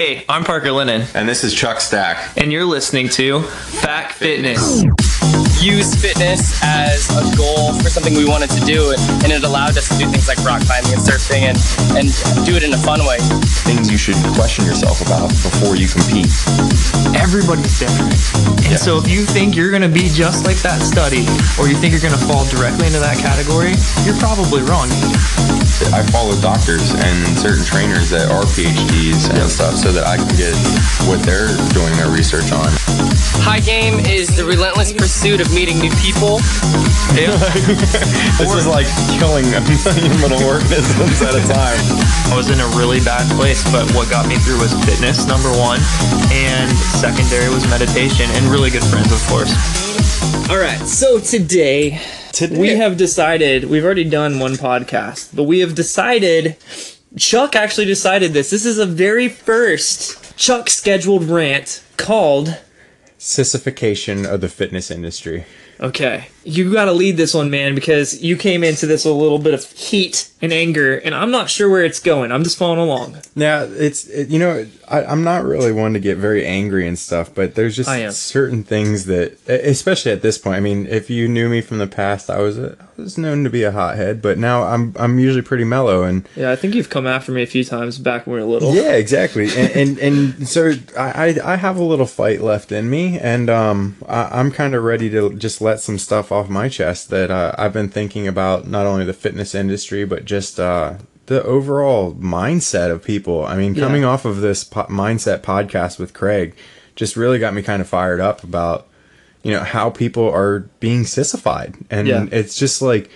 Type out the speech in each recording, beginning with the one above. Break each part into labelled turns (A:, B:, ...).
A: Hey, I'm Parker Lennon,
B: And this is Chuck Stach.
A: and you're listening to FAQ Fitness.
C: Use fitness as a goal for something we wanted to do, and it allowed us to do things like rock climbing and surfing, and and do it in a fun way.
B: Things you should question yourself about before you compete.
A: Everybody's different. And
B: Yeah.
A: so if you think you're going to be just like that study, or you think you're going to fall directly into that category, you're probably wrong.
B: I follow doctors and certain trainers that are PhDs and stuff so that I can get what they're doing their research on.
C: High game is the relentless pursuit of meeting new people.
B: This is like killing a million little organisms at a time.
A: I was in a really bad place, but what got me through was fitness, number one, and secondary was meditation, and really good friends, of course. All right, so today,
B: Today-
A: we have decided, we've already done one podcast, but we have decided, Chuck actually decided this. This is a very first Chuck scheduled rant called,
D: sissification of the fitness industry.
A: okay, you gotta lead this one, man, because you came into this with a little bit of heat and anger, and I'm not sure where it's going. I'm just following along.
D: Now, it's it, you know I, I'm not really one to get very angry and stuff, but there's just certain things that, especially at this point. I mean, if you knew me from the past, I was a, I was known to be a hothead, but now I'm I'm usually pretty mellow and
A: Yeah, I think you've come after me a few times back when we were little.
D: yeah, exactly. And and, and so I, I I have a little fight left in me, and um I, I'm kind of ready to just let some stuff off my chest that uh, I've been thinking about not only the fitness industry but just uh the overall mindset of people. I mean, coming
A: Yeah.
D: off of this po- mindset podcast with Craig, just really got me kind of fired up about you know how people are being sissified, and
A: Yeah.
D: it's just like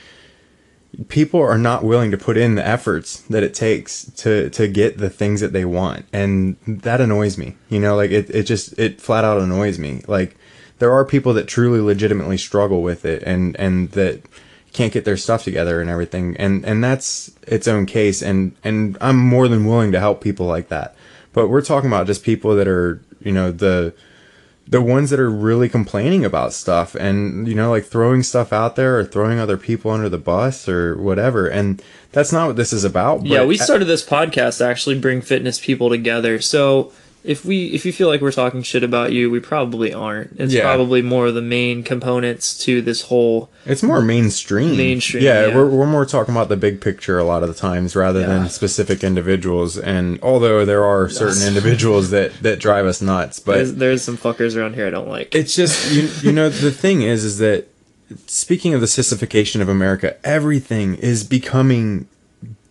D: people are not willing to put in the efforts that it takes to to get the things that they want and that annoys me you know like it, it just it flat out annoys me like there are people that truly legitimately struggle with it and and that can't get their stuff together and everything. And and that's its own case. And and I'm more than willing to help people like that. But we're talking about just people that are you know the the ones that are really complaining about stuff and you know like throwing stuff out there or throwing other people under the bus or whatever. And that's not what this is about
A: Yeah, we started this podcast to actually bring fitness people together. So if we if you feel like we're talking shit about you, we probably aren't. It's
D: Yeah.
A: probably more of the main components to this whole
D: it's more mainstream
A: Mainstream,
D: yeah,
A: yeah.
D: We're, we're more talking about the big picture a lot of the times rather
A: Yeah.
D: than specific individuals and although there are certain individuals that that drive us nuts but
A: there's, there's some fuckers around here I don't like.
D: it's just you, you know the thing is is that speaking of the sissification of america everything is becoming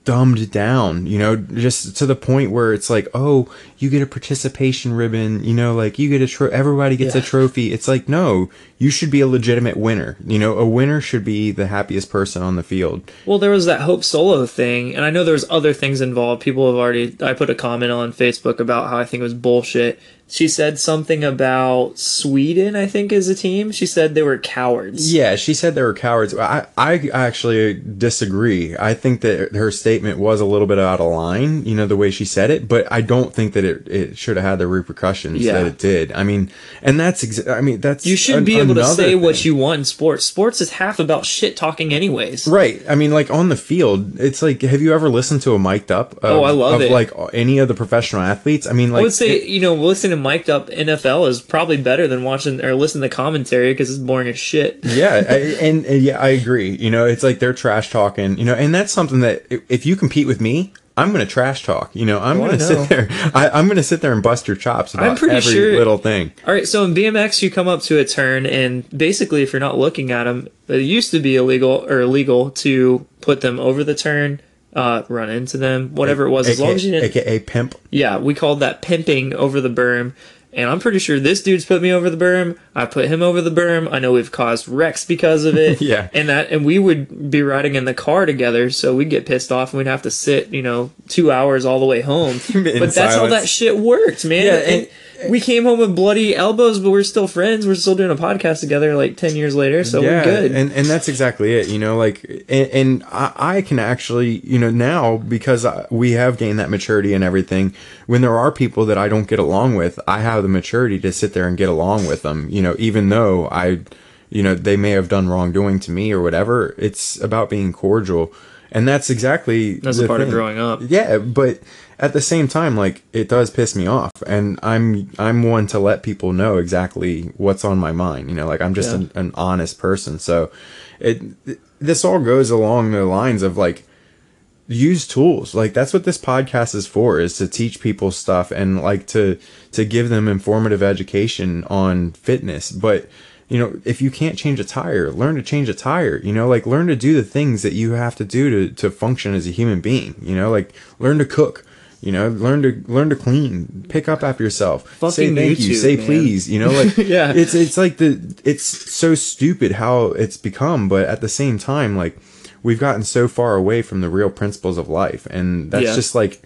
D: dumbed down you know just to the point where it's like oh you get a participation ribbon you know like you get a tro- everybody gets a trophy it's like no you should be a legitimate winner you know a winner should be the happiest person on the field
A: Well, there was that Hope Solo thing, and I know there's other things involved. People have already. I put a comment on Facebook about how I think it was bullshit. She said something about Sweden. I think as a team. She said they were cowards.
D: Yeah, she said they were cowards. I, I actually disagree. I think that her statement was a little bit out of line, you know, the way she said it, but I don't think that it, it should have had the repercussions
A: Yeah.
D: that it did. I mean, and that's, exa- I mean, that's.
A: You should
D: an-
A: be able to say what you want in sports. Sports is half about shit talking, anyways.
D: Right. I mean, like on the field, it's like, have you ever listened to a mic'd up? Of,
A: Oh, I love
D: of
A: it.
D: Like any of the professional athletes. I mean, like.
A: I would say, you know, listen to mic'd up NFL is probably better than watching or listening to commentary because it's boring as shit.
D: yeah I, and, and yeah i agree. You know it's like they're trash talking you know and that's something that if you compete with me i'm gonna trash talk you know i'm
A: Oh,
D: gonna sit there I, i'm gonna sit there and bust your chops about
A: I'm pretty
D: every
A: sure-
D: little thing.
A: All right, so in BMX, you come up to a turn, and basically, if you're not looking at them, it used to be illegal or illegal to put them over the turn, uh, run into them, whatever it was, as long as you didn't.
D: aka pimp
A: Yeah, we called that pimping over the berm. And I'm pretty sure this dude's put me over the berm. I put him over the berm. I know we've caused wrecks because of it.
D: Yeah.
A: And that, and we would be riding in the car together, so we'd get pissed off and we'd have to sit, you know, two hours all the way home.
D: In
A: but that's how that shit worked, man.
D: Yeah,
A: and, we came home with bloody elbows, but we're still friends. We're still doing a podcast together, like ten years later, so we're good.
D: and and that's exactly it. You know, like, and, and I, I can actually, you know, now because I, we have gained that maturity and everything. When there are people that I don't get along with, I have the maturity to sit there and get along with them. You know, even though I, you know, they may have done wrongdoing to me or whatever. It's about being cordial. and that's exactly
A: That's a part of growing up.
D: Yeah, but at the same time, like it does piss me off, and I'm I'm one to let people know exactly what's on my mind. You know, like I'm just
A: Yeah.
D: an, an honest person. So it this all goes along the lines of like use tools like that's what this podcast is for is to teach people stuff and like to to give them informative education on fitness but you know if you can't change a tire learn to change a tire you know like learn to do the things that you have to do to to function as a human being you know like learn to cook you know learn to learn to clean pick up after yourself say
A: Fucking
D: thank you say
A: man.
D: please you know like
A: Yeah.
D: it's it's like the it's so stupid how it's become but at the same time like we've gotten so far away from the real principles of life and that's
A: Yeah.
D: just like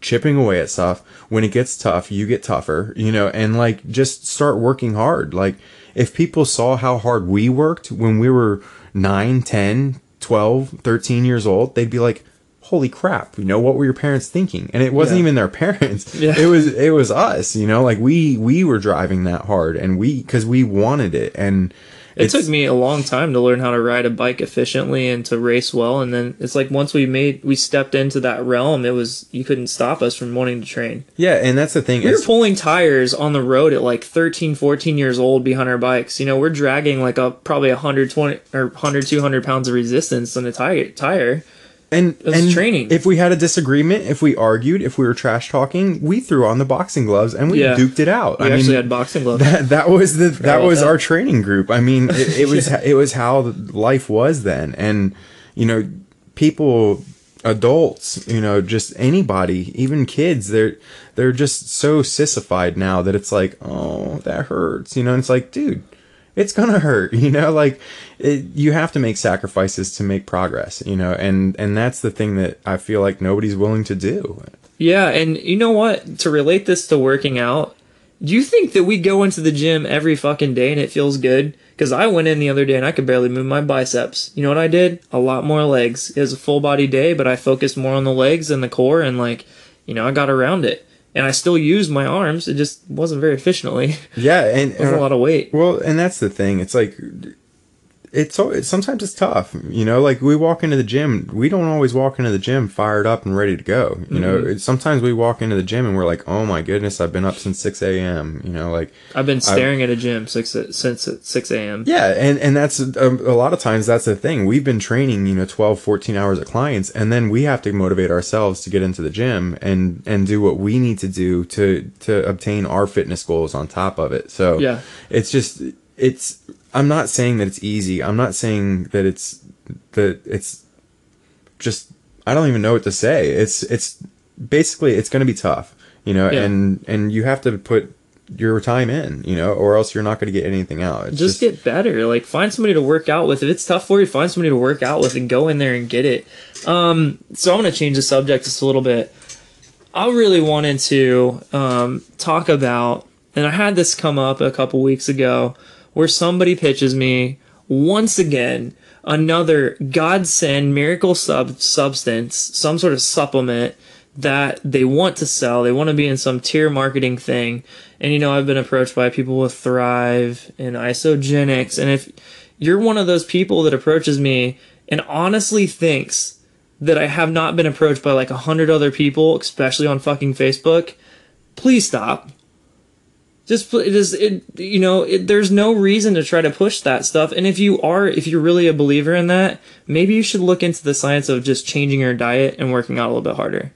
D: chipping away at stuff when it gets tough you get tougher you know and like just start working hard like if people saw how hard we worked when we were 9 10 12 13 years old they'd be like holy crap you know what were your parents thinking and it wasn't
A: Yeah.
D: even their parents
A: Yeah.
D: it was it was us you know like we we were driving that hard and we because we wanted it and
A: It took me a long time to learn how to ride a bike efficiently and to race well. And then it's like once we made, we stepped into that realm, it was, you couldn't stop us from wanting to train.
D: yeah and that's the thing
A: We were pulling tires on the road at like 13, 14 years old behind our bikes. You know, we're dragging like a probably 120 or 100, 200 pounds of resistance on a tire. tire.
D: And
A: was
D: and
A: training.
D: If we had a disagreement, if we argued, if we were trash talking, we threw on the boxing gloves and we
A: Yeah.
D: duked it out.
A: We actually had boxing gloves.
D: that, that was the that was
A: that.
D: our training group. I mean, it, it was it was how life was then, and you know, people, adults, you know, just anybody, even kids, they're they're just so sissified now that it's like, oh, that hurts, you know. And it's like, dude, it's gonna hurt, you know. Like, it, you have to make sacrifices to make progress, you know, and and that's the thing that I feel like nobody's willing to do.
A: Yeah, and you know what? To relate this to working out, do you think that we go into the gym every fucking day and it feels good? Because I went in the other day and I could barely move my biceps. You know what I did? A lot more legs. It was a full body day, but I focused more on the legs and the core, and like, you know, I got around it. And I still used my arms. It just wasn't very efficiently.
D: Yeah, and
A: was a uh, lot of weight.
D: Well, and that's the thing. It's like it's, al- it's sometimes it's tough. You know, like we walk into the gym, we don't always walk into the gym fired up and ready to go. You know,
A: Mm-hmm.
D: It's- sometimes we walk into the gym and we're like, "Oh my goodness, I've been up since six a.m." You know, like
A: I've been staring at a gym six uh, since uh, six a.m.
D: yeah, and and that's a, a lot of times that's the thing. We've been training, you know, 12, 14 hours at clients and then we have to motivate ourselves to get into the gym and and do what we need to do to to obtain our fitness goals on top of it. So
A: Yeah.
D: it's just it's I'm not saying that it's easy. I'm not saying that it's that it's just I don't even know what to say. It's it's basically it's going to be tough, you know,
A: Yeah.
D: and and you have to put your time in, you know, or else you're not going to get anything out. It's
A: just, get better. Like find somebody to work out with. If it's tough for you, find somebody to work out with and go in there and get it. Um, so I'm gonna change the subject just a little bit. I really wanted to um, talk about, and I had this come up a couple weeks ago, where somebody pitches me once again another godsend miracle sub substance, some sort of supplement that they want to sell. They want to be in some tier marketing thing. And you know, I've been approached by people with Thrive and Isagenix. And if you're one of those people that approaches me and honestly thinks that I have not been approached by like a hundred other people, especially on fucking Facebook, please stop. Just it is it you know it, there's no reason to try to push that stuff. And if you are if you're really a believer in that, maybe you should look into the science of just changing your diet and working out a little bit harder.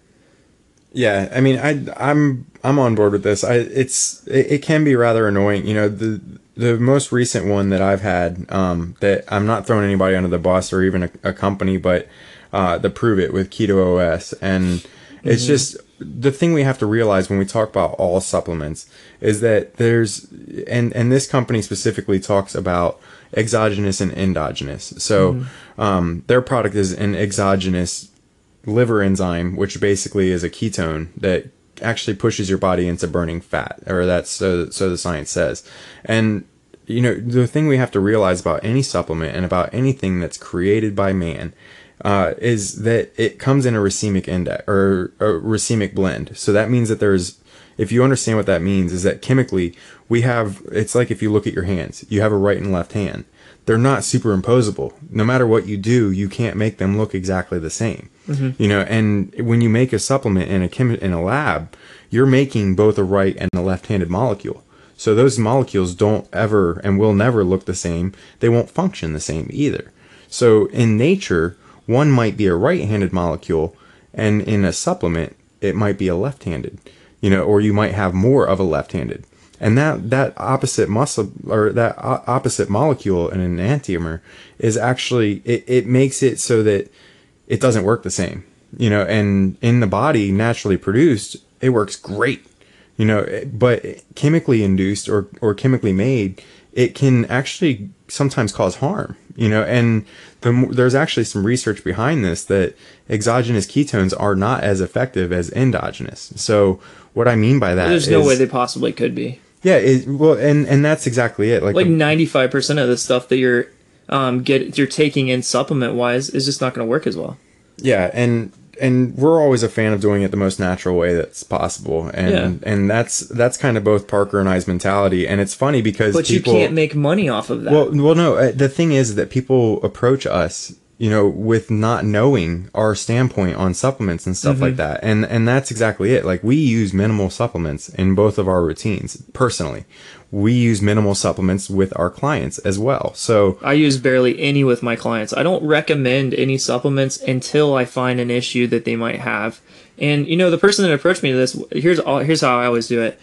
D: Yeah, I mean, I I'm I'm on board with this. I it's it, it can be rather annoying. You know, the the most recent one that I've had um, that I'm not throwing anybody under the bus or even a, a company, but uh, the Pruvit with Keto OS, and it's just the thing we have to realize when we talk about all supplements is that there's and and this company specifically talks about exogenous and endogenous. So um, their product is an exogenous liver enzyme, which basically is a ketone that actually pushes your body into burning fat, or that's so so the science says. And you know the thing we have to realize about any supplement and about anything that's created by man uh, is that it comes in a racemic index or a racemic blend. So that means that there's if you understand what that means, is that chemically we have. It's like if you look at your hands, you have a right and left hand. They're not superimposable. No matter what you do, you can't make them look exactly the same. You know, and when you make a supplement in a chem in a lab, you're making both a right and a left-handed molecule. So those molecules don't ever and will never look the same. They won't function the same either. So in nature, one might be a right-handed molecule, and in a supplement, it might be a left-handed. You know, or you might have more of a left-handed. And that that opposite muscle or that o- opposite molecule in an enantiomer is actually it, it makes it so that it doesn't work the same. You know, and in the body naturally produced, it works great you know but chemically induced or, or chemically made it can actually sometimes cause harm you know and the, there's actually some research behind this that exogenous ketones are not as effective as endogenous so what i mean by that
A: There's no way they possibly could be.
D: yeah it, well and and that's exactly it like,
A: Like ninety five percent of the stuff that you're um get you're taking in supplement wise is just not going to work as well.
D: yeah and and we're always a fan of doing it the most natural way that's possible and
A: Yeah.
D: and that's that's kind of both parker and i's mentality and it's funny because
A: But
D: people,
A: you can't make money off of that.
D: Well, well, no. uh, The thing is that people approach us, you know, with not knowing our standpoint on supplements and stuff
A: Mm-hmm.
D: like that, and and that's exactly it. Like we use minimal supplements in both of our routines. Personally, we use minimal supplements with our clients as well. So
A: I use barely any with my clients. I don't recommend any supplements until I find an issue that they might have. And you know, the person that approached me to this, here's all, here's how I always do it.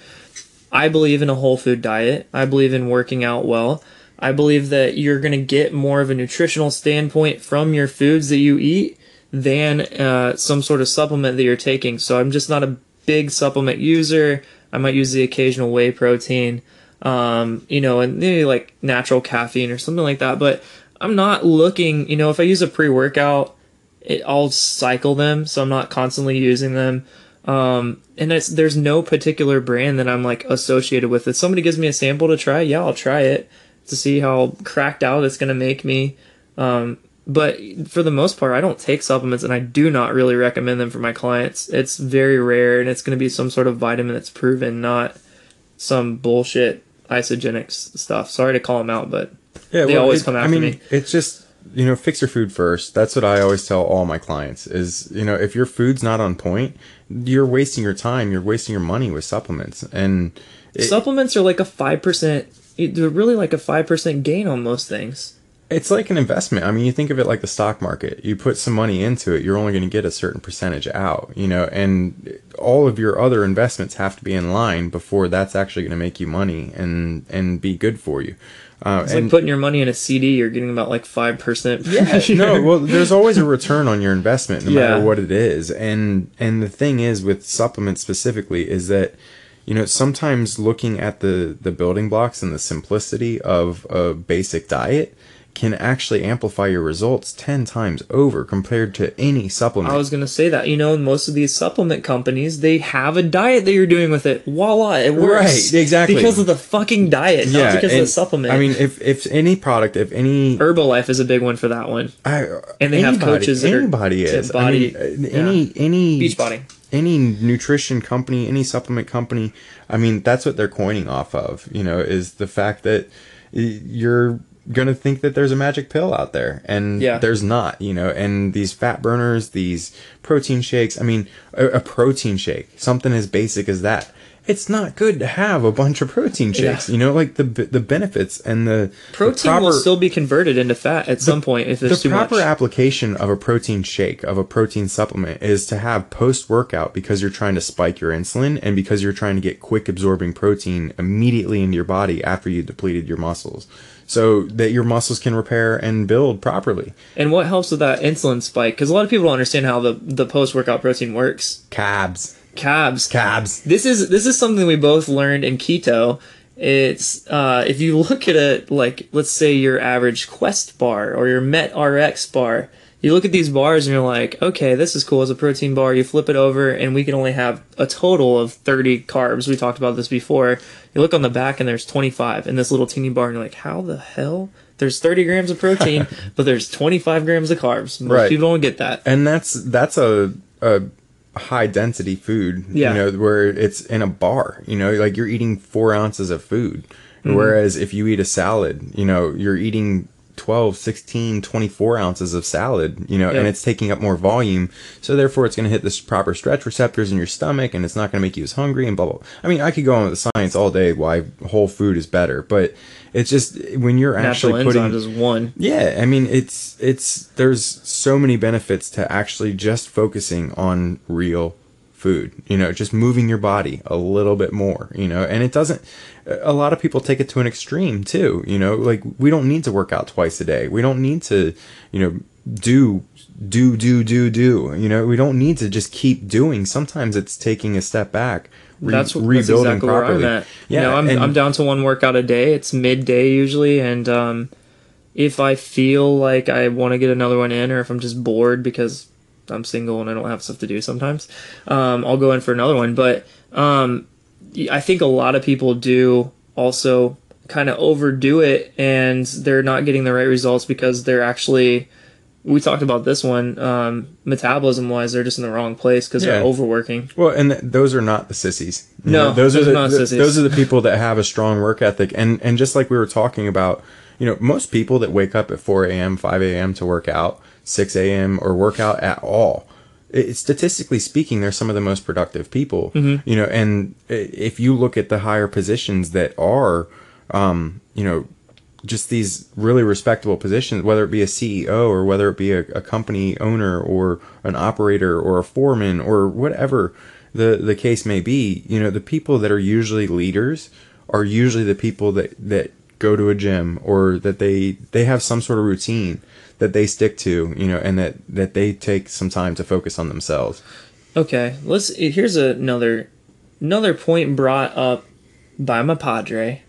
A: I believe in a whole food diet. I believe in working out well. I believe that you're going to get more of a nutritional standpoint from your foods that you eat than uh, some sort of supplement that you're taking. So I'm just not a big supplement user. I might use the occasional whey protein, um, you know, and maybe like natural caffeine or something like that. But I'm not looking, you know, if I use a pre workout, it, I'll cycle them, so I'm not constantly using them. Um, and it's, there's no particular brand that I'm like associated with. If somebody gives me a sample to try, yeah, I'll try it to see how cracked out it's to make me. Um, but for the most part, I don't take supplements and I do not really recommend them for my clients. It's very rare and it's to be some sort of vitamin that's proven, not some bullshit isogenic s- stuff. Sorry to call them out, but
D: yeah,
A: They always
D: it-
A: come
D: I
A: after
D: mean,
A: me.
D: it's just you know, fix your food first. That's what I always tell all my clients. Is you know, if your food's not on point, you're wasting your time. You're wasting your money with supplements, and it-
A: supplements are like a 5%, they're really like a 5% gain on most things.
D: It's like an investment. I mean, you think of it like the stock market. You put some money into it, you're only going to get a certain percentage out, you know, and all of your other investments have to be in line before that's actually going to make you money and and be good for you. Uh,
A: It's
D: and
A: like putting your money in a CD, you're getting about like 5%.
D: yeah, no, well, there's always a return on your investment, no
A: Yeah.
D: matter what it is. And and the thing is with supplements specifically is that you know sometimes looking at the the building blocks and the simplicity of a basic diet can actually amplify your results 10 times over compared to any supplement.
A: I was gonna say that. You know, most of these supplement companies, they have a diet that you're doing with it. Voila, it works.
D: Right, exactly.
A: Because of the fucking diet, not because of the supplement.
D: I mean, if if any product, if any
A: Herbalife is a big one for that one.
D: I,
A: And they have coaches that
D: anybody
A: to
D: is.
A: body-
D: I mean, uh, any any
A: Beachbody.
D: any nutrition company, any supplement company. I mean, that's what they're coining off of. You know, is the fact that you're gonna think that there's a magic pill out there, and
A: Yeah.
D: there's not. You know, and these fat burners, these protein shakes. I mean, a, a protein shake, something as basic as that. It's not good to have a bunch of protein shakes.
A: Yeah.
D: You know, like the the benefits and the the
A: Protein will still be converted into fat at some point if
D: the
A: it's too
D: proper
A: much.
D: application of a protein shake of a protein supplement is to have post workout because you're trying to spike your insulin and because you're trying to get quick absorbing protein immediately into your body after you depleted your muscles so that your muscles can repair and build properly
A: and what helps with that insulin spike? Because a lot of people don't understand how the, the post workout protein works.
D: cabs
A: Cabs.
D: cabs
A: This is this is something we both learned in keto. It's uh, if you look at it like let's say your average Quest bar or your Met RX bar, you look at these bars and you're like, okay, this is cool as a protein bar. You flip it over and we can only have a total of 30 carbs. We talked about this before. You look on the back and there's 25 in this little teeny bar and you're like, how the hell? There's 30 grams of protein, but there's 25 grams of carbs. Most
D: Right.
A: people don't get that.
D: and that's that's a a high density food.
A: Yeah.
D: You know, where it's in a bar. You know, like you're eating four ounces of food.
A: Mm-hmm.
D: Whereas if you eat a salad, you know, you're eating 12, 16, 24 ounces of salad, you know,
A: Yeah.
D: and it's taking up more volume. So therefore it's going to hit the proper stretch receptors in your stomach and it's not going to make you as hungry and blah, blah. I mean, I could go on with the science all day why whole food is better, but it's just when you're
A: Natural
D: actually putting
A: enzymes is one.
D: yeah, I mean it's it's there's so many benefits to actually just focusing on real food. You know, just moving your body a little bit more, you know. And it doesn't a lot of people take it to an extreme too, you know, like we don't need to work out twice a day. We don't need to, you know, do do do do do. You know, we don't need to just keep doing. Sometimes it's taking a step back. re-
A: that's, that's exactly where I'm at.
D: Yeah,
A: you know, I'm,
D: and-
A: I'm down to one workout a day. It's midday usually, and um, if I feel like I want to get another one in, or if I'm just bored because I'm single and I don't have stuff to do sometimes, um, I'll go in for another one. But um, I think a lot of people do also kind of overdo it, and they're not getting the right results because they're actually. We talked about this one, um, metabolism wise, they're just in the wrong place because
D: Yeah.
A: they're overworking.
D: Well, and th- those are not the sissies. You
A: No,
D: know, those,
A: those
D: are the
A: not sissies.
D: those are the people that have a strong work ethic, and and just like we were talking about, you know, most people that wake up at four a.m., five a.m. to work out, six a.m. or work out at all. It, statistically speaking, they're some of the most productive people.
A: Mm-hmm.
D: You know, and if you look at the higher positions that are, um, you know, just these really respectable positions, whether it be a CEO or whether it be a, a company owner or an operator or a foreman or whatever the, the case may be, you know, the people that are usually leaders are usually the people that, that go to a gym or that they, they have some sort of routine that they stick to, you know, and that, that they take some time to focus on themselves.
A: Okay, let's. Here's another another point brought up by my padre.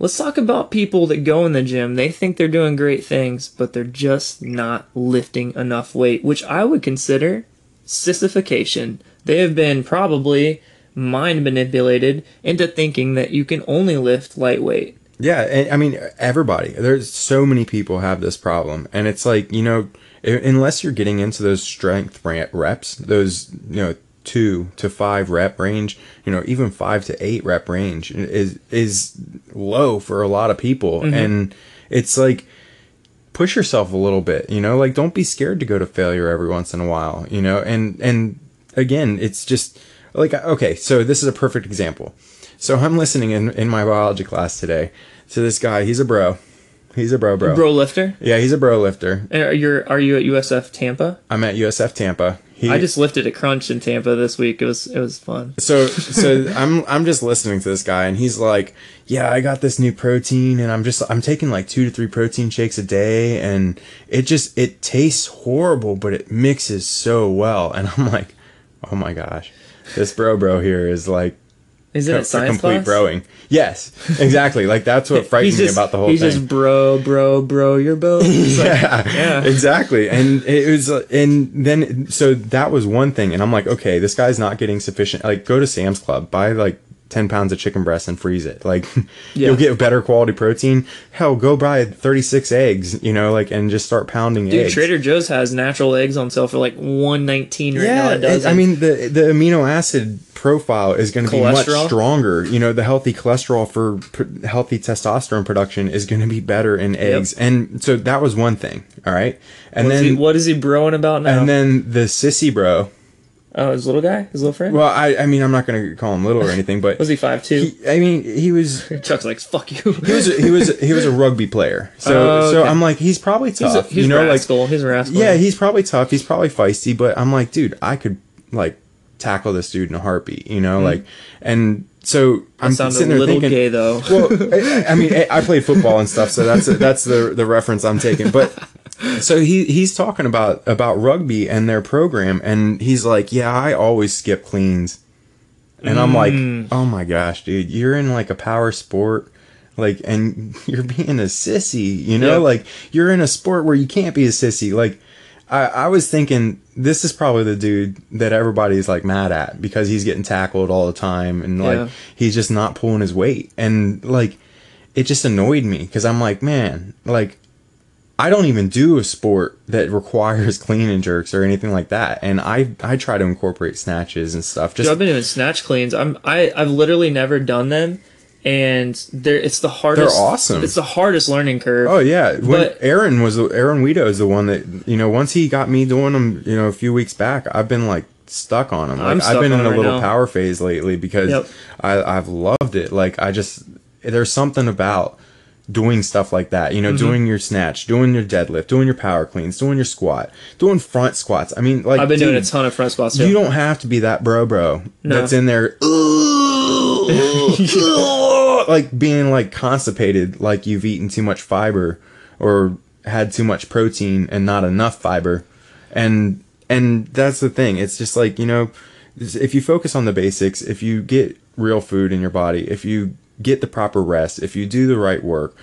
A: Let's talk about people that go in the gym. They think they're doing great things, but they're just not lifting enough weight, which I would consider sissification. They have been probably mind manipulated into thinking that you can only lift lightweight.
D: Yeah, I mean everybody. There's so many people have this problem, and it's like you know, unless you're getting into those strength reps, those you know two to five rep range, you know, even five to eight rep range is is low for a lot of people, mm-hmm. and it's like push yourself a little bit you know like don't be scared to go to failure every once in a while you know and and again it's just like okay so this is a perfect example so i'm listening in in my biology class today to this guy he's a bro he's a bro bro,
A: Bro lifter.
D: yeah he's a bro lifter
A: Are you are you at USF Tampa?
D: i'm at usf tampa he,
A: I just lifted a Crunch in Tampa this week. It was it was fun.
D: so so I'm I'm just listening to this guy and he's like, "Yeah, I got this new protein and I'm just I'm taking like 2 to 3 protein shakes a day and it just it tastes horrible, but it mixes so well." And I'm like, "Oh my gosh. This bro bro here is like
A: Is it
D: a
A: a science
D: complete
A: class?
D: broing." Yes, exactly. Like that's what frightened
A: He's
D: me about the whole
A: he's
D: thing.
A: just bro, bro, bro. You're both. Like,
D: yeah,
A: yeah.
D: exactly. And it was, uh, and then so that was one thing, and I'm like, okay, this guy's not getting sufficient. Like, go to Sam's Club, buy like ten pounds of chicken breast and freeze it. Like,
A: Yeah.
D: you'll get better quality protein. Hell, go buy 36 eggs, you know, like, and just start pounding
A: Dude,
D: eggs.
A: Trader Joe's has natural eggs on sale for like one nineteen right now.
D: yeah,
A: A
D: it-
A: dozen.
D: I mean the the amino acid profile is going to be much stronger. You know, the healthy cholesterol for pr- healthy testosterone production is going to be better in eggs, and so that was one thing. All right, and
A: What's
D: then
A: he, what is he broing about now?
D: and then the sissy bro.
A: Oh, his little guy, his little friend.
D: Well, I I mean I'm not going to call him little or anything, but
A: was he five two?
D: he, I mean he was.
A: Chuck's like fuck you.
D: He was, a, he was he was a rugby player, so
A: Oh,
D: so. I'm like he's probably
A: he's a,
D: tough,
A: he's
D: you know, like
A: rascal. he's a rascal.
D: yeah, he's probably tough, he's probably feisty, but I'm like, dude, I could like tackle this dude in a heartbeat, you know, hmm. like, and so I'm
A: sounded
D: sitting
A: a
D: there
A: little
D: thinking,
A: gay though.
D: well, I, I mean, I played football and stuff, so that's that's the the reference I'm taking. But so he he's talking about about rugby and their program, and he's like, "Yeah, I always skip cleans," and I'm like, mm. "Oh my gosh, dude, you're in like a power sport." Like and you're being a sissy, you know.
A: Yeah.
D: Like you're in a sport where you can't be a sissy. Like I, I was thinking this is probably the dude that everybody's like mad at because he's getting tackled all the time and like
A: Yeah.
D: he's just not pulling his weight and like it just annoyed me because i'm like man like I don't even do a sport that requires clean and jerks or anything like that. And I I try to incorporate snatches and stuff. Just
A: Dude, I've been doing snatch cleans. I'm I I've literally never done them, and they're it's the hardest.
D: They're awesome.
A: It's the hardest learning curve.
D: Oh yeah, when
A: But-
D: Aaron was Aaron Weedo is the one that you know. Once he got me doing them, you know, a few weeks back, I've been like stuck on them. Like,
A: I'm
D: I've been in a
A: right
D: little
A: now.
D: power phase lately because
A: Yep.
D: I I've loved it. Like I just there's something about doing stuff like that. You know,
A: Mm-hmm.
D: doing your snatch, doing your deadlift, doing your power cleans, doing your squat, doing front squats. I mean, like
A: I've been doing a ton of front squats. Too.
D: You don't have to be that bro, bro.
A: No.
D: That's in there. like being like constipated, like you've eaten too much fiber or had too much protein and not enough fiber, and and that's the thing. It's just like you know, if you focus on the basics, if you get real food in your body, if you get the proper rest, if you do the right work.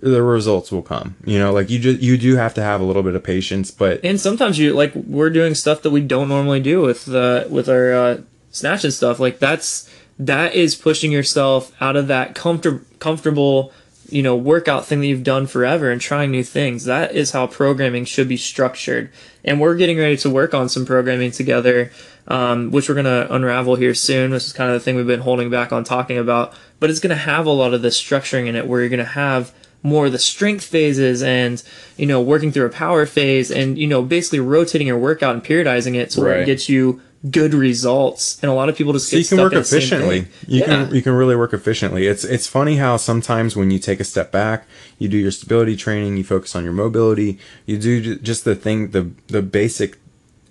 D: The results will come. You know, like you just you do have to have a little bit of patience, but
A: and sometimes you like we're doing stuff that we don't normally do with uh, with our uh, snatch and stuff. Like that's that is pushing yourself out of that comfort comfortable you know workout thing that you've done forever and trying new things. That is how programming should be structured. And we're getting ready to work on some programming together, um, which we're gonna unravel here soon. This is kind of the thing we've been holding back on talking about, but it's gonna have a lot of the structuring in it where you're gonna have more of the strength phases and you know working through a power phase and you know basically rotating your workout and periodizing it so where it
D: Right.
A: gets you good results and a lot of people just
D: so
A: get
D: you can
A: stuck
D: work
A: in the same
D: efficiently. You
A: yeah.
D: can you can really work efficiently. It's it's funny how sometimes when you take a step back, you do your stability training, you focus on your mobility, you do just the thing the the basic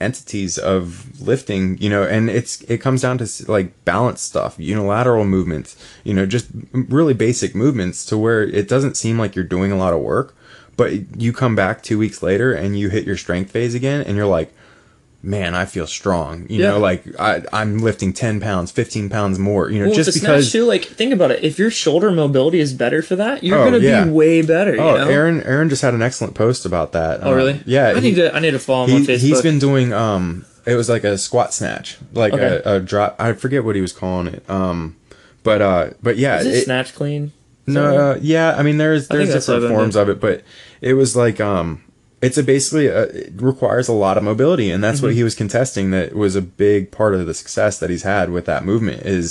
D: entities of lifting, you know, and it's it comes down to like balance stuff, unilateral movements, you know, just really basic movements to where it doesn't seem like you're doing a lot of work, but you come back 2 weeks later and you hit your strength phase again and you're like man, I feel strong. You
A: Yeah.
D: know, like I, I'm lifting 10 pounds, 15 pounds more, you know,
A: well,
D: just because.
A: too, like think about it. If your shoulder mobility is better for that, you're
D: Oh,
A: gonna
D: yeah.
A: be way better.
D: Oh,
A: you know?
D: Aaron! Aaron just had an excellent post about that.
A: Oh, really?
D: yeah,
A: I
D: he-
A: need to. I need to follow him on
D: he,
A: Facebook.
D: he's been doing um it was like a squat snatch like
A: Okay.
D: a, a drop i forget what he was calling it um but uh but yeah
A: Is it,
D: it-
A: snatch clean?
D: no uh, yeah i mean there's there's different forms of it but it was like um it's a basically a, it requires a lot of mobility and that's
A: Mm-hmm.
D: what he was contesting that was a big part of the success that he's had with that movement is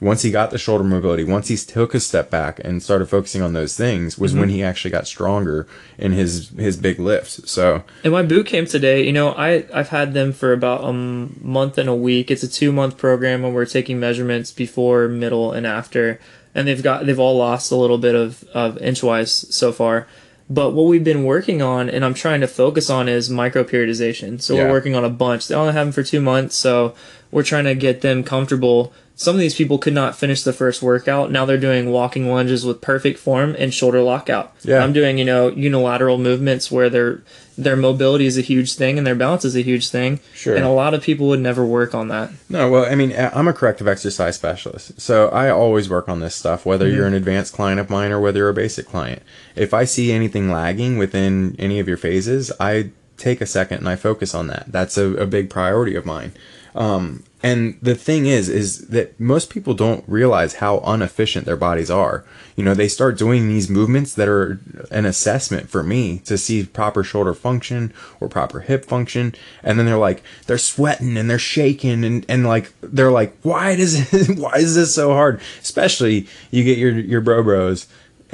D: once he got the shoulder mobility once he took a step back and started focusing on those things was
A: Mm-hmm.
D: when he actually got stronger in his his big lifts so
A: In my boot camp today, you know, I I've had them for about a month and a week. It's a two month program and we're taking measurements before, middle, and after. And they've got they've all lost a little bit of of inchwise so far. But what we've been working on, and I'm trying to focus on, is micro periodization. So
D: Yeah.
A: we're working on a bunch. They only have them for two months, so we're trying to get them comfortable. Some of these people could not finish the first workout. Now they're doing walking lunges with perfect form and shoulder lockout.
D: Yeah.
A: I'm doing, you know, unilateral movements where their their mobility is a huge thing and their balance is a huge thing.
D: Sure.
A: And a lot of people would never work on that.
D: No, well, I mean, I'm a corrective exercise specialist, so I always work on this stuff, whether you're an advanced client of mine or whether you're a basic client. If I see anything lagging within any of your phases, I take a second and I focus on that. That's a, a big priority of mine. Um, and the thing is, is that most people don't realize how inefficient their bodies are. You know, they start doing these movements that are an assessment for me to see proper shoulder function or proper hip function. And then they're like, they're sweating and they're shaking and, and like, they're like, why does it, why is this so hard? Especially you get your, your bro bros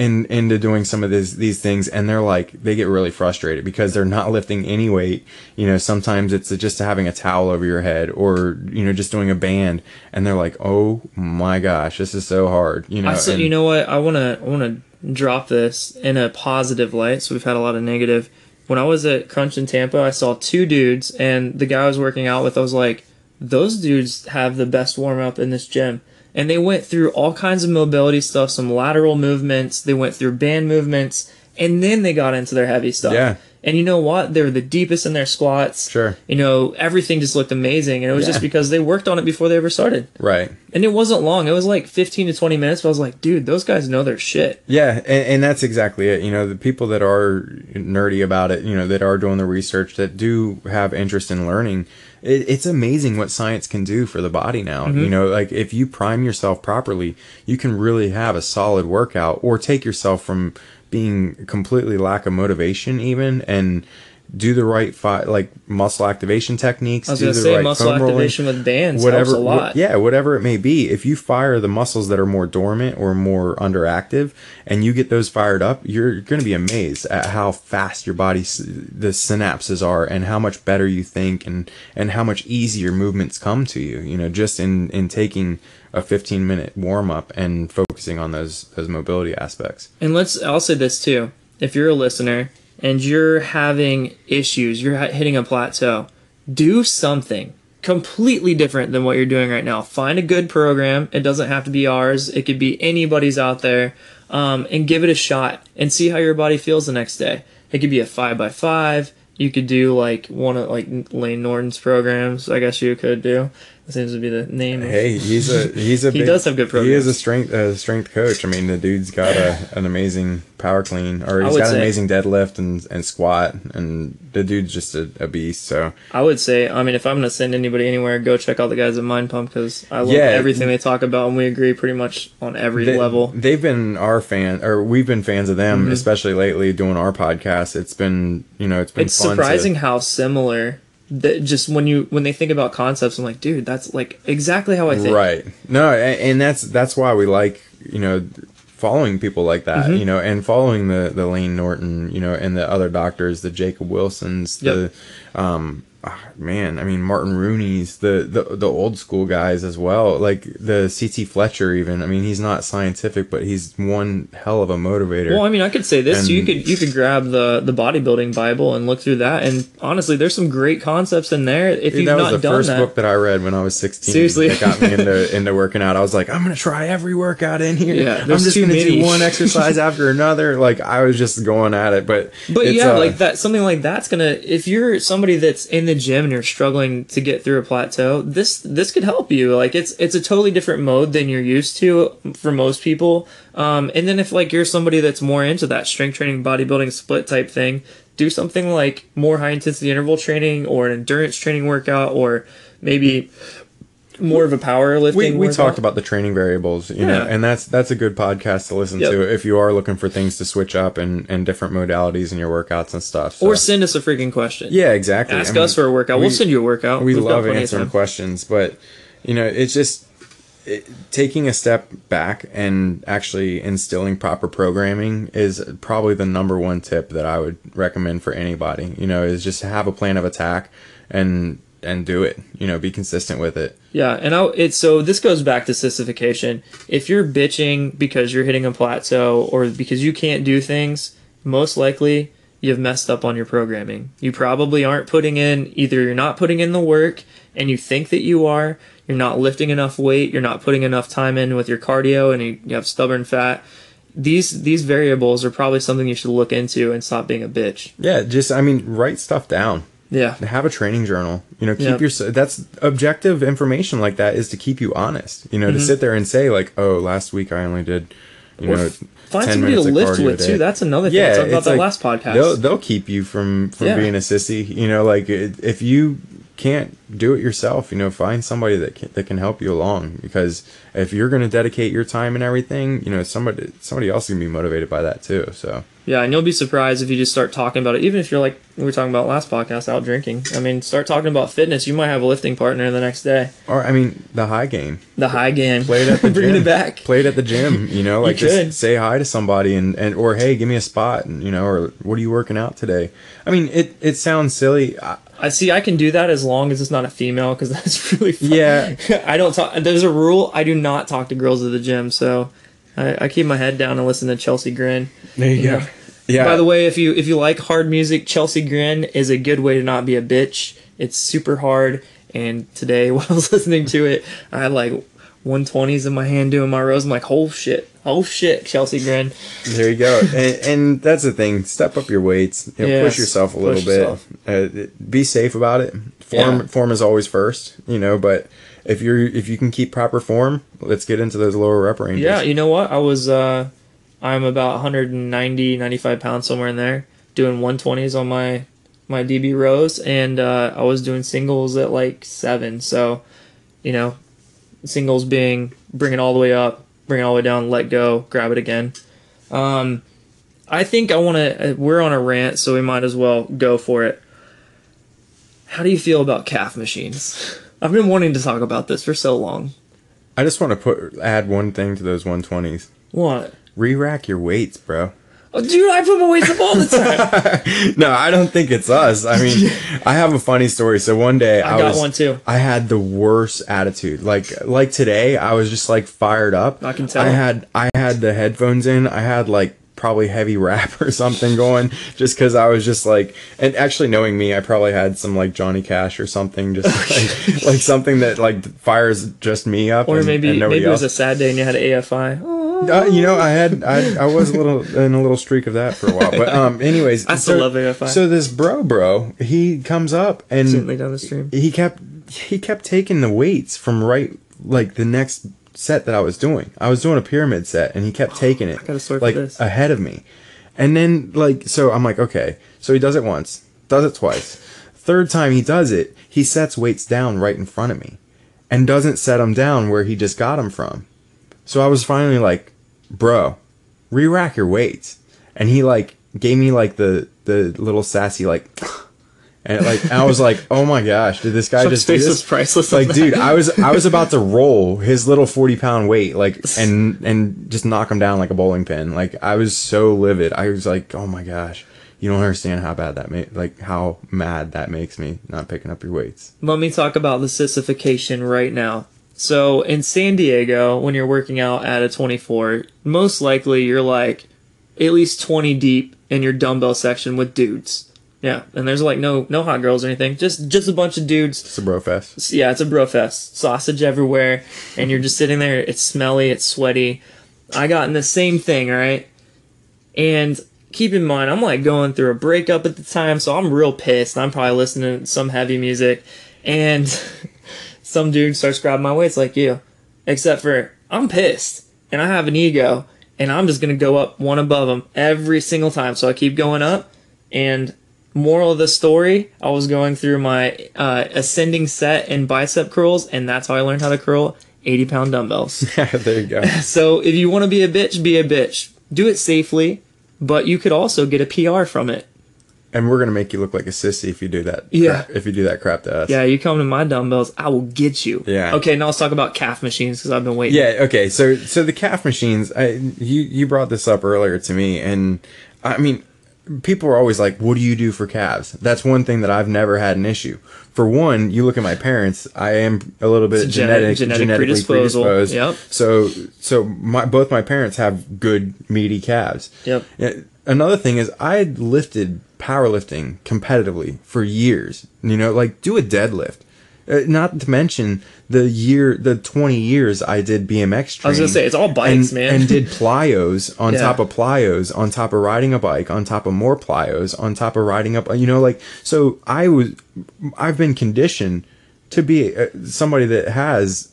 D: in, into doing some of these, these things and they're like, they get really frustrated because they're not lifting any weight. You know, sometimes it's just having a towel over your head or, you know, just doing a band and they're like, oh my gosh, this is so hard. You know,
A: I said,
D: and-
A: you know what? I want to I want to drop this in a positive light. So we've had a lot of negative. When I was at Crunch in Tampa, I saw two dudes, and the guy I was working out with, I was like, those dudes have the best warm up in this gym. And they went through all kinds of mobility stuff, some lateral movements. They went through band movements, and then they got into their heavy stuff.
D: Yeah.
A: And you know what? They were the deepest in their squats.
D: Sure.
A: You know, everything just looked amazing, and it was
D: Yeah.
A: just because they worked on it before they ever started.
D: right.
A: And it wasn't long. It was like 15 to 20 minutes. But I was like, dude, those guys know their shit.
D: Yeah, and, and that's exactly it. You know, the people that are nerdy about it, you know, that are doing the research, that do have interest in learning, it, it's amazing what science can do for the body now. Mm-hmm. You know, like if you prime yourself properly, you can really have a solid workout or take yourself from being completely lack of motivation even and do the right fi- like muscle activation techniques
A: I was
D: do
A: gonna
D: the
A: say
D: right
A: muscle
D: foam rolling,
A: activation with bands helps a lot.
D: wh- yeah whatever it may be if you fire the muscles that are more dormant or more underactive and you get those fired up you're going to be amazed at how fast your body the synapses are and how much better you think and and how much easier movements come to you you know just in in taking a 15 minute warm up and focusing on those those mobility aspects
A: And let's I'll say this too. If you're a listener and you're having issues, you're hitting a plateau, do something completely different than what you're doing right now. Find a good program. It doesn't have to be ours. It could be anybody's out there. Um, and give it a shot and see how your body feels the next day. It could be a five by five. You could do like one of like Layne Norton's programs. I guess you could do. That seems to be the name.
D: Hey, he's a he's a
A: He
D: big-
A: does have good
D: He is a strength uh, strength coach. I mean, the dude's got a an amazing power clean, or he's got an amazing deadlift and and squat, and the dude's just a, a beast. So
A: I would say, I mean, if I'm to send anybody anywhere, go check out the guys at Mind Pump because I love
D: Yeah.
A: everything they talk about and we agree pretty much on every
D: they,
A: level.
D: they've been our fan, or we've been fans of them,
A: Mm-hmm.
D: especially lately doing our podcast. It's been you know it's been
A: It's
D: fun to-
A: surprising how similar that just when you when they think about concepts, I'm like, dude, that's like exactly how I think.
D: Right. No, a- and that's that's why we like you know following people like that,
A: Mm-hmm.
D: you know, and following the the Layne Norton, you know, and the other doctors, the Jacob Wilsons, the um man, I mean Martin Rooney's, the, the the old school guys as well, like the CT Fletcher even. I mean, he's not scientific, but he's one hell of a motivator.
A: Well, I mean, I could say this: you could you could grab the the bodybuilding Bible and look through that, and honestly, there's some great concepts in there. If you've
D: that was the first
A: that,
D: book that I read when I was 16.
A: Seriously?
D: That got me into, into working out. I was like, I'm going to try every workout in here.
A: Yeah,
D: I'm just going to do one exercise after another. Like, I was just going at it. But,
A: But yeah,
D: uh,
A: like that something like that's gonna if you're somebody that's in the gym and you're struggling to get through a plateau, this this could help you. Like it's it's a totally different mode than you're used to for most people. Um, and then if like you're somebody that's more into that strength training, bodybuilding split type thing, do something like more high intensity interval training or an endurance training workout or maybe more of a powerlifting.
D: we, we talked about the training variables, you know, and that's that's a good podcast to listen
A: Yep.
D: to if you are looking for things to switch up and, and different modalities in your workouts and stuff. So.
A: or send us a freaking question.
D: yeah, exactly.
A: Ask
D: I mean,
A: us for a workout.
D: we-
A: we'll send you a workout.
D: we
A: We've
D: love answering questions but you know it's just it, taking a step back and actually instilling proper programming is probably the number one tip that i would recommend for anybody you know is just have a plan of attack and and do it you know be consistent with it
A: Yeah, and I, it's so this goes back to sissification. If you're bitching because you're hitting a plateau or because you can't do things, most likely you've messed up on your programming. You probably aren't putting in either you're not putting in the work and you think that you are, you're not lifting enough weight, you're not putting enough time in with your cardio and you, you have stubborn fat. These these variables are probably something you should look into and stop being a bitch.
D: yeah just i mean write stuff down
A: Yeah.
D: have a training journal you know keep
A: Yeah.
D: your that's objective information like that is to keep you honest you know to mm-hmm. sit there and say like oh last week i only did you
A: Or
D: know
A: Find
D: 10
A: somebody to lift with too. That's another thing. Talked about that
D: like,
A: last podcast.
D: They'll they'll keep you from from
A: Yeah.
D: being a sissy. You know, like if you can't do it yourself, you know, find somebody that can, that can help you along. Because if you're going to dedicate your time and everything, you know, somebody somebody else can be motivated by that too. So
A: Yeah, and you'll be surprised if you just start talking about it. Even if you're like we were talking about last podcast, out drinking. I mean, start talking about fitness. You might have a lifting partner the next day.
D: or I mean, the high game.
A: The high game.
D: Play it at the
A: Bringing
D: gym.
A: it back.
D: Play it at the gym. You know, like
A: You
D: just say hi to somebody and, and or hey, give me a spot. And, you know, or what are you working out today? I mean, it it sounds silly. I,
A: I see. I can do that as long as it's not a female, because that's really fun.
D: Yeah.
A: I don't talk. There's a rule. I do not talk to girls at the gym, so I, I keep my head down and listen to Chelsea Grin.
D: there you
A: Yeah.
D: go. Yeah.
A: By the way, if you if you like hard music, Chelsea Grin is a good way to not be a bitch. It's super hard. And today, while I was listening to it, I had like 120s in my hand doing my rows. I'm like, oh shit, oh shit, Chelsea Grin.
D: There you go, and, and that's the thing. Step up your weights. You know,
A: Yes,
D: push yourself a little
A: push
D: bit.
A: yourself.
D: Uh, be safe about it. Form
A: Yeah.
D: form is always first, you know. But if you're if you can keep proper form, let's get into those lower rep ranges.
A: Yeah, you know what? I was uh, I'm about 190, 95 pounds somewhere in there, doing 120s on my my DB rows, and uh, I was doing singles at like seven. So, you know, singles being bring it all the way up, bring it all the way down, let go, grab it again. Um, I think I want to. We're on a rant, so we might as well go for it. How do you feel about calf machines? I've been wanting to talk about this for so long.
D: I just want to put add one thing to those 120s.
A: What?
D: Re-rack your weights, bro.
A: Oh, dude, I put my weights up all the time.
D: No, I don't think it's us. I mean, I have a funny story. So one day I,
A: I got
D: was,
A: one too.
D: I had the worst attitude. Like like today, I was just like fired up.
A: I can tell.
D: I had I had the headphones in. I had like probably heavy rap or something going just because I was just like and actually knowing me I probably had some like Johnny Cash or something just like, like something that like fires just me up
A: Or
D: and-
A: maybe
D: and
A: maybe it was
D: else.
A: a sad day and you had AFI.
D: Uh, you know, I had I, I was a little in a little streak of that for a while, but um, anyways,
A: I still
D: so,
A: love AFI.
D: So this bro, bro, he comes up
A: Certainly
D: and
A: down the stream.
D: he kept he kept taking the weights from right like the next set that I was doing. I was doing a pyramid set, and he kept taking it
A: got a for
D: like
A: this.
D: ahead of me, and then like so I'm like okay, so he does it once, does it twice, third time he does it, he sets weights down right in front of me, and doesn't set them down where he just got them from. So I was finally like, bro, re-rack your weights. And he like gave me like the the little sassy like and like I was like, oh my gosh, did this guy
A: Chuck's
D: just do
A: face
D: this?
A: was priceless. on
D: Like,
A: that.
D: dude, I was I was about to roll his little forty pound weight, like, and and just knock him down like a bowling pin. Like, I was so livid. I was like, oh my gosh, you don't understand how bad that made, like, how mad that makes me not picking up your weights.
A: Let me talk about the sissification right now. So in San Diego, when you're working out at a 24, most likely you're like at least 20 deep in your dumbbell section with dudes. Yeah, and there's like no no hot girls or anything. Just just a bunch of dudes.
D: It's a bro fest.
A: Yeah, it's a bro fest. Sausage everywhere, and you're just sitting there. It's smelly. It's sweaty. I got in the same thing. All right, and keep in mind, I'm like going through a breakup at the time, so I'm real pissed. I'm probably listening to some heavy music, and some dude starts grabbing my weights like you. Except for I'm pissed, and I have an ego, and I'm just gonna go up one above him every single time. So I keep going up, and moral of the story, I was going through my uh, ascending set and bicep curls, and that's how I learned how to curl 80 pound dumbbells.
D: There you go.
A: so if you want to be a bitch, be a bitch. Do it safely, but you could also get a PR from it.
D: And we're gonna make you look like a sissy if you do that.
A: Yeah.
D: crap- if you do that crap to us.
A: Yeah, you come to my dumbbells, I will get you.
D: Yeah.
A: Okay, now let's talk about calf machines because I've been waiting.
D: Yeah. Okay. So so the calf machines. I, you you brought this up earlier to me, and I mean, people are always like, "What do you do for calves?" That's one thing that I've never had an issue. For one, you look at my parents. I am a little bit
A: genetic-
D: genetic,
A: genetic
D: genetically
A: predisposal.
D: predisposed.
A: Yep.
D: So so my both my parents have good meaty calves.
A: Yep.
D: Eh, another thing is I lifted powerlifting competitively for years. You know, like do a deadlift. Uh, not to mention the year, the twenty years I did BMX training.
A: I was gonna say, it's all bikes,
D: and,
A: man.
D: And did plyos on
A: Yeah.
D: top of plyos, on top of riding a bike, on top of more plyos, on top of riding up. You know, like so. I was, I've been conditioned to be uh, somebody that has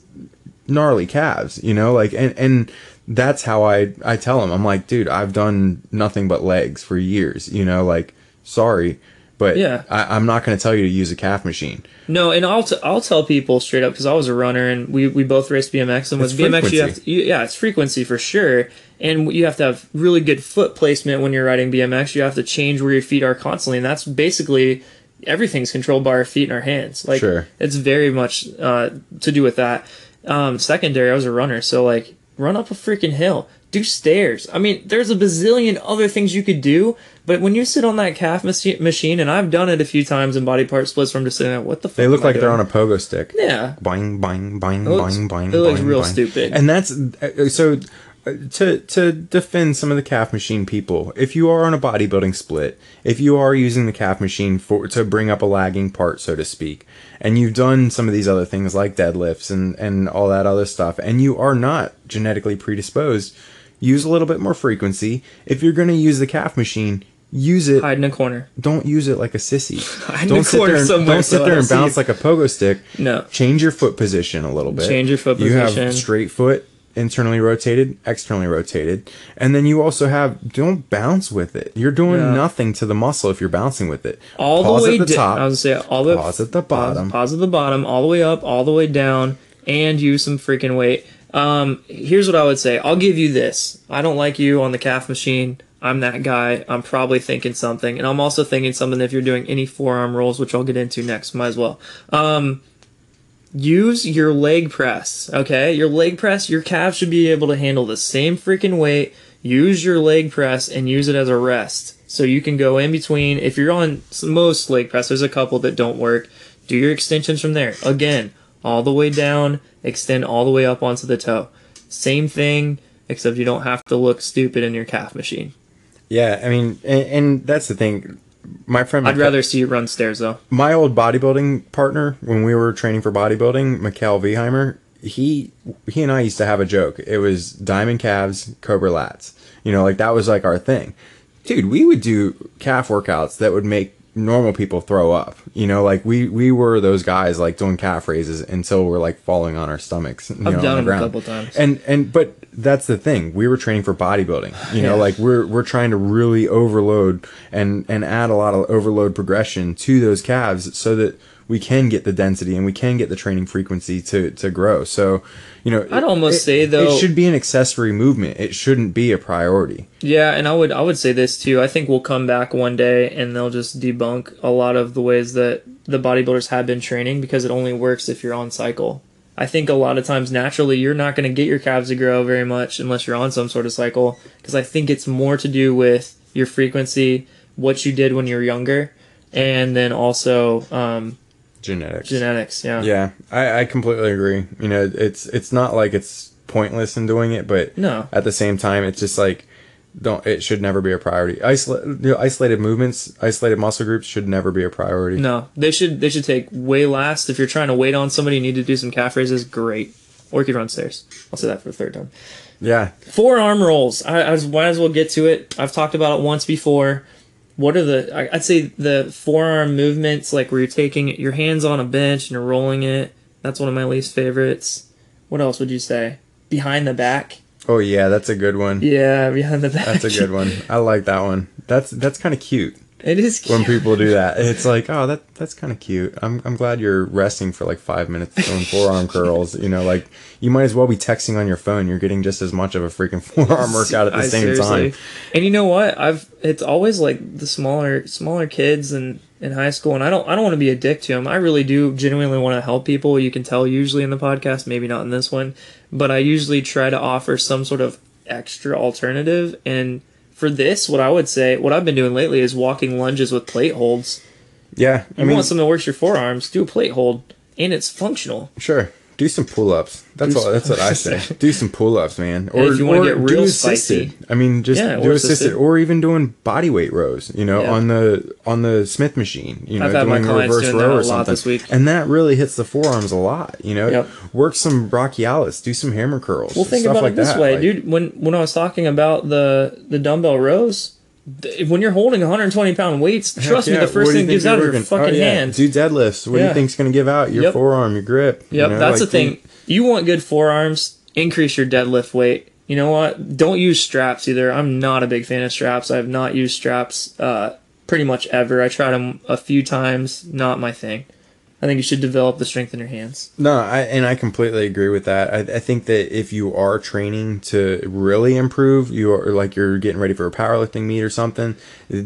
D: gnarly calves. You know, like and and that's how I I tell them. I'm like, dude, I've done nothing but legs for years. You know, like sorry. But
A: Yeah.
D: I, I'm not going to tell you to use a calf machine.
A: No, and I'll, t- I'll tell people straight up because I was a runner and we, we both raced BMX and with
D: It's
A: BMX you have to, you, yeah it's frequency for sure and you have to have really good foot placement when you're riding BMX you have to change where your feet are constantly and that's basically everything's controlled by our feet and our hands like
D: Sure.
A: it's very much uh, to do with that um, secondary I was a runner so like run up a freaking hill do stairs I mean there's a bazillion other things you could do but when you sit on that calf machi- machine and I've done it a few times in body part splits from just sitting there what the fuck
D: They look like they're on a pogo stick.
A: Yeah.
D: Boing, boing, boing,
A: looks-
D: boing, boing.
A: it looks
D: boing,
A: real
D: boing.
A: stupid.
D: And that's uh, so. uh, To to defend some of the calf machine people, if you are on a bodybuilding split, if you are using the calf machine for to bring up a lagging part, so to speak, and you've done some of these other things like deadlifts and and all that other stuff, and you are not genetically predisposed, use a little bit more frequency. If you're going to use the calf machine, use it
A: hide in a corner.
D: don't use it like a sissy.
A: Hide in a
D: don't sit
A: corner
D: there and,
A: somewhere
D: don't sit
A: so
D: there and bounce like a pogo stick.
A: No.
D: Change your foot position a little bit.
A: Change your foot position.
D: You have straight foot, internally rotated, externally rotated, and then you also have don't bounce with it. You're doing
A: Yeah.
D: nothing to the muscle if you're bouncing with it.
A: All
D: Pause
A: the way
D: at the
A: down.
D: top.
A: I was gonna say all the
D: pause at the bottom.
A: Pause, pause at the bottom, all the way up, all the way down, and use some freaking weight. Um, here's what I would say. I'll give you this. I don't like you on the calf machine. I'm that guy. I'm probably thinking something, and I'm also thinking something if you're doing any forearm rolls, which I'll get into next. Might as well. Um, use your leg press. Okay, your leg press. Your calf should be able to handle the same freaking weight. Use your leg press and use it as a rest, so you can go in between. If you're on most leg press, there's a couple that don't work. Do your extensions from there. Again, all the way down, extend all the way up onto the toe. Same thing, except you don't have to look stupid in your calf machine.
D: Yeah, I mean, and, and that's the thing. My friend,
A: I'd rather see you run stairs though.
D: my old bodybuilding partner when we were training for bodybuilding, Mikhail Viheimer, he he and I used to have a joke. It was diamond calves, cobra lats. You know, like that was like our thing. Dude, we would do calf workouts that would make normal people throw up. You know, like we we were those guys like doing calf raises until we're like falling on our stomachs. You
A: I've
D: on
A: done them a couple times.
D: And and but that's the thing. We were training for bodybuilding. You know,
A: Yeah.
D: like we're we're trying to really overload and and add a lot of overload progression to those calves so that we can get the density and we can get the training frequency to to grow. So, you know,
A: I'd almost
D: it-
A: say, though-
D: it should be an accessory movement. It shouldn't be a priority.
A: Yeah, and I would I would say this too. I think we'll come back one day and they'll just debunk a lot of the ways that the bodybuilders have been training because it only works if you're on cycle. I think a lot of times naturally you're not going to get your calves to grow very much unless you're on some sort of cycle because I think it's more to do with your frequency, what you did when you were younger, and then also um,
D: Genetics.
A: genetics. Yeah.
D: Yeah, I, I completely agree. You know, it's it's not like it's pointless in doing it, but
A: No.
D: at the same time, it's just like don't. It should never be a priority. Isolate, you know, isolated movements, isolated muscle groups should never be a priority.
A: No, they should they should take way last. If you're trying to wait on somebody, you need to do some calf raises. Great, or you could run stairs. I'll say that for the third time.
D: Yeah,
A: Forearm rolls. I, I might as well get to it. I've talked about it once before. What are the? I'd say the forearm movements, like where you're taking your hands on a bench and you're rolling it. That's one of my least favorites. What else would you say? Behind the back.
D: Oh yeah, that's a good one.
A: Yeah, behind the back.
D: That's a good one. I like that one. That's that's kind of cute
A: It is
D: when people do that. It's like, oh, that that's kind of cute. I'm I'm glad you're resting for like five minutes doing forearm curls. You know, like you might as well be texting on your phone. You're getting just as much of a freaking forearm workout at the
A: I
D: same
A: seriously-
D: time.
A: And you know what? I've it's always like the smaller smaller kids and in high school, and I don't I don't want to be a dick to them. I really do genuinely want to help people. You can tell usually in the podcast, maybe not in this one, but I usually try to offer some sort of extra alternative. And for this, what I would say, what I've been doing lately is walking lunges with plate holds.
D: Yeah, I
A: You
D: mean,
A: want something that works your forearms? Do a plate hold, and it's functional.
D: Sure. Do some pull ups. That's
A: Do
D: all. That's what I say. Do some pull ups, man. Or
A: if you wanna get real spicy.
D: assisted. I mean, just
A: Yeah,
D: do
A: or
D: assisted.
A: assisted.
D: or even doing body weight rows. You know,
A: Yeah.
D: on the on the Smith machine. You know,
A: I've had my
D: doing a reverse
A: doing
D: row
A: a
D: or
A: lot
D: something.
A: this week.
D: And that really hits the forearms a lot. You know,
A: Yep.
D: work some brachialis. Do some hammer curls.
A: Well, think about
D: like
A: it this
D: that.
A: way,
D: Like,
A: dude. When when I was talking about the the dumbbell rows, when you're holding 120 pound weights, trust me, the first thing gives out is your fucking
D: Oh, yeah.
A: hand.
D: Do deadlifts. What do
A: Yeah.
D: you think's going to give out? Your
A: Yep.
D: forearm, your grip. you
A: Yep,
D: know,
A: that's
D: like,
A: the thing. You want good forearms, increase your deadlift weight. You know what? Don't use straps either. I'm not a big fan of straps. I have not used straps uh, pretty much ever. I tried them a few times. Not my thing. I think you should develop the strength in your hands.
D: No, I, and I completely agree with that. I, I think that if you are training to really improve, you are like you're getting ready for a powerlifting meet or something,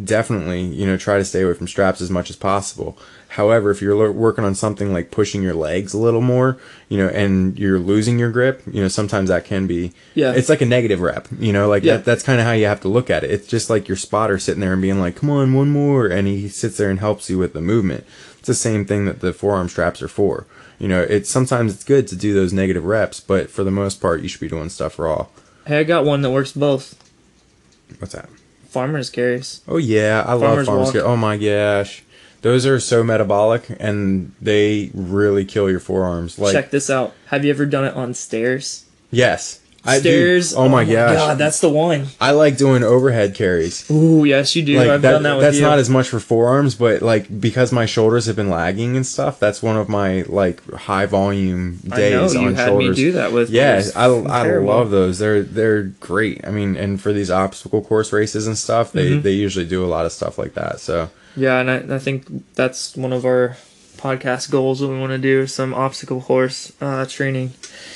D: definitely you know try to stay away from straps as much as possible. However, if you're working on something like pushing your legs a little more, you know, and you're losing your grip, you know, sometimes that can be
A: Yeah.
D: It's like a negative rep, you know, like
A: Yeah.
D: that, that's kind of how you have to look at it. It's just like your spotter sitting there and being like, "Come on, one more," and he sits there and helps you with the movement. It's the same thing that the forearm straps are for. You know, it's sometimes it's good to do those negative reps, but for the most part, you should be doing stuff raw.
A: Hey, I got one that works both.
D: What's that?
A: Farmers carries.
D: Oh yeah, I love
A: Farmer's
D: farmers.
A: walk.
D: Carry. Oh my gosh, those are so metabolic and they really kill your forearms. Like
A: Check this out. Have you ever done it on stairs?
D: yes, I do.
A: Stairs.
D: Oh my gosh,
A: God, that's the one.
D: I like doing overhead carries.
A: Ooh, yes, you do.
D: Like
A: I've
D: that,
A: done that with
D: that's
A: you.
D: not as much for forearms, but like because my shoulders have been lagging and stuff, that's one of my like high volume
A: I
D: days
A: know you
D: on
A: had
D: shoulders.
A: me do that with.
D: Yeah, I, I
A: terrible.
D: love those. They're they're great. I mean, and for these obstacle course races and stuff, they
A: Mm-hmm.
D: they usually do a lot of stuff like that. So
A: Yeah, and I, I think that's one of our podcast goals that we want to do some obstacle course uh, training.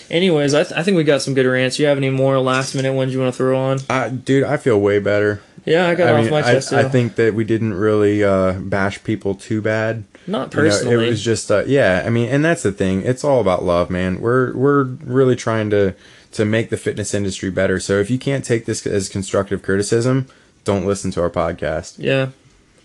A: Anyways, I, th- I think we got some good rants. You have any more last minute ones you want to throw on?
D: I, dude, I feel way better.
A: Yeah, I got off my
D: I,
A: chest.
D: I
A: too.
D: think that we didn't really uh, bash people too bad.
A: not
D: You know,
A: personally.
D: it was just uh, yeah. I mean, and that's the thing. It's all about love, man. We're we're really trying to to make the fitness industry better. So if you can't take this as constructive criticism, don't listen to our podcast.
A: yeah.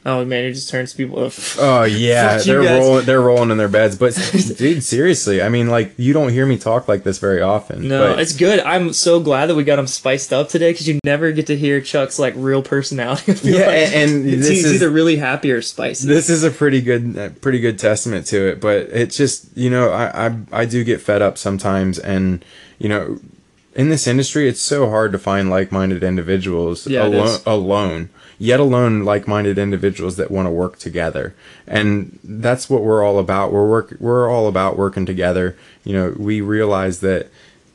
A: Oh man, it just turns people off.
D: Oh,
A: oh yeah,
D: they're
A: guys.
D: rolling. They're rolling in their beds. But dude, seriously, I mean, like you don't hear me talk like this very often.
A: No,
D: but,
A: it's good. I'm so glad that we got him spiced up today because you never get to hear Chuck's like real personality.
D: Yeah,
A: like.
D: and- and this
A: he's
D: is-
A: either really happy or spicy.
D: this is a pretty good, pretty good testament to it. But it's just you know, I, I I do get fed up sometimes, and you know, in this industry, it's so hard to find like-minded individuals
A: Yeah, it
D: alone. Yet alone like-minded individuals that want to work together, and that's what we're all about. We're work. We're all about working together. You know, we realize that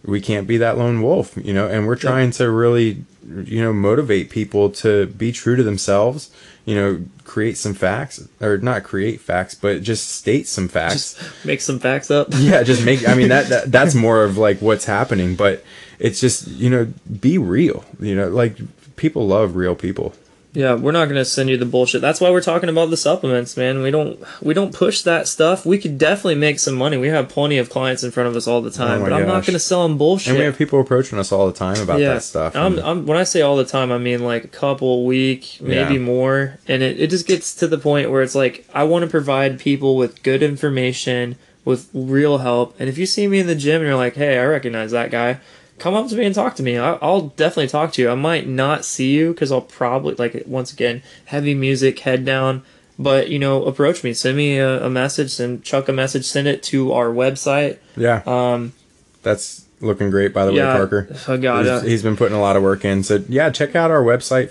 D: we can't be that lone wolf. You know, and we're trying to really, you know, motivate people to be true to themselves. You know, create some facts, or not create facts, but just state some facts
A: Just make some facts up.
D: yeah just make i mean that, that that's more of like what's happening but it's just you know be real you know like people love real people
A: Yeah, we're not gonna send you the bullshit. That's why we're talking about the supplements, man. We don't we don't push that stuff. We could definitely make some money. We have plenty of clients in front of us all the time,
D: Oh
A: but I'm not gonna sell them bullshit.
D: and we have people approaching us all the time about
A: yeah,
D: that stuff
A: I'm, I'm, when I say all the time, I mean like a couple week, maybe
D: Yeah.
A: more, and it, it just gets to the point where it's like I want to provide people with good information, with real help. And if you see me in the gym and you're like, "Hey, I recognize that guy," come up to me and talk to me. I, I'll definitely talk to you. I might not see you because I'll probably like once again heavy music, head down. But you know, approach me, send me a, a message, send Chuck a message, send it to our website.
D: yeah
A: Um,
D: that's looking great by the
A: yeah,
D: way parker
A: God,
D: he's, he's been putting a lot of work in so yeah check out our website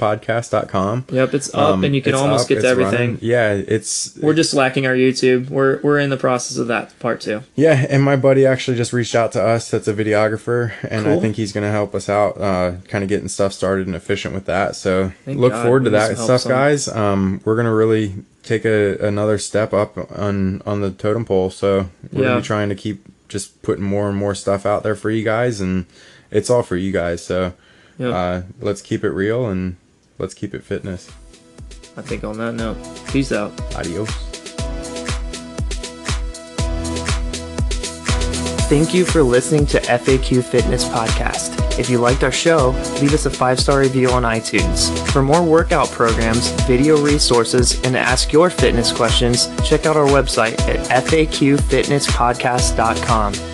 D: faqfitnesspodcast.com
A: Yep, it's up,
D: Um,
A: and you can almost
D: up,
A: get to everything.
D: running. yeah it's
A: We're just lacking our YouTube. We're we're in the process of that part too.
D: Yeah, and my buddy actually just reached out to us. That's a videographer, and I think he's going to help us out, uh, kind of getting stuff started and efficient with that. So
A: Thank
D: look
A: God
D: forward to that stuff, guys. Um, we're going to really take a, another step up on on the totem pole. So we're
A: Yeah.
D: going to be trying to keep just putting more and more stuff out there for you guys, and it's all for you guys. So
A: Yep.
D: uh, let's keep it real and let's keep it fitness.
A: I think on that note, peace out.
D: Adios.
A: Thank you for listening to FAQ Fitness Podcast. If you liked our show, leave us a five star review on iTunes. For more workout programs, video resources, and to ask your fitness questions, check out our website at faqfitnesspodcast.com.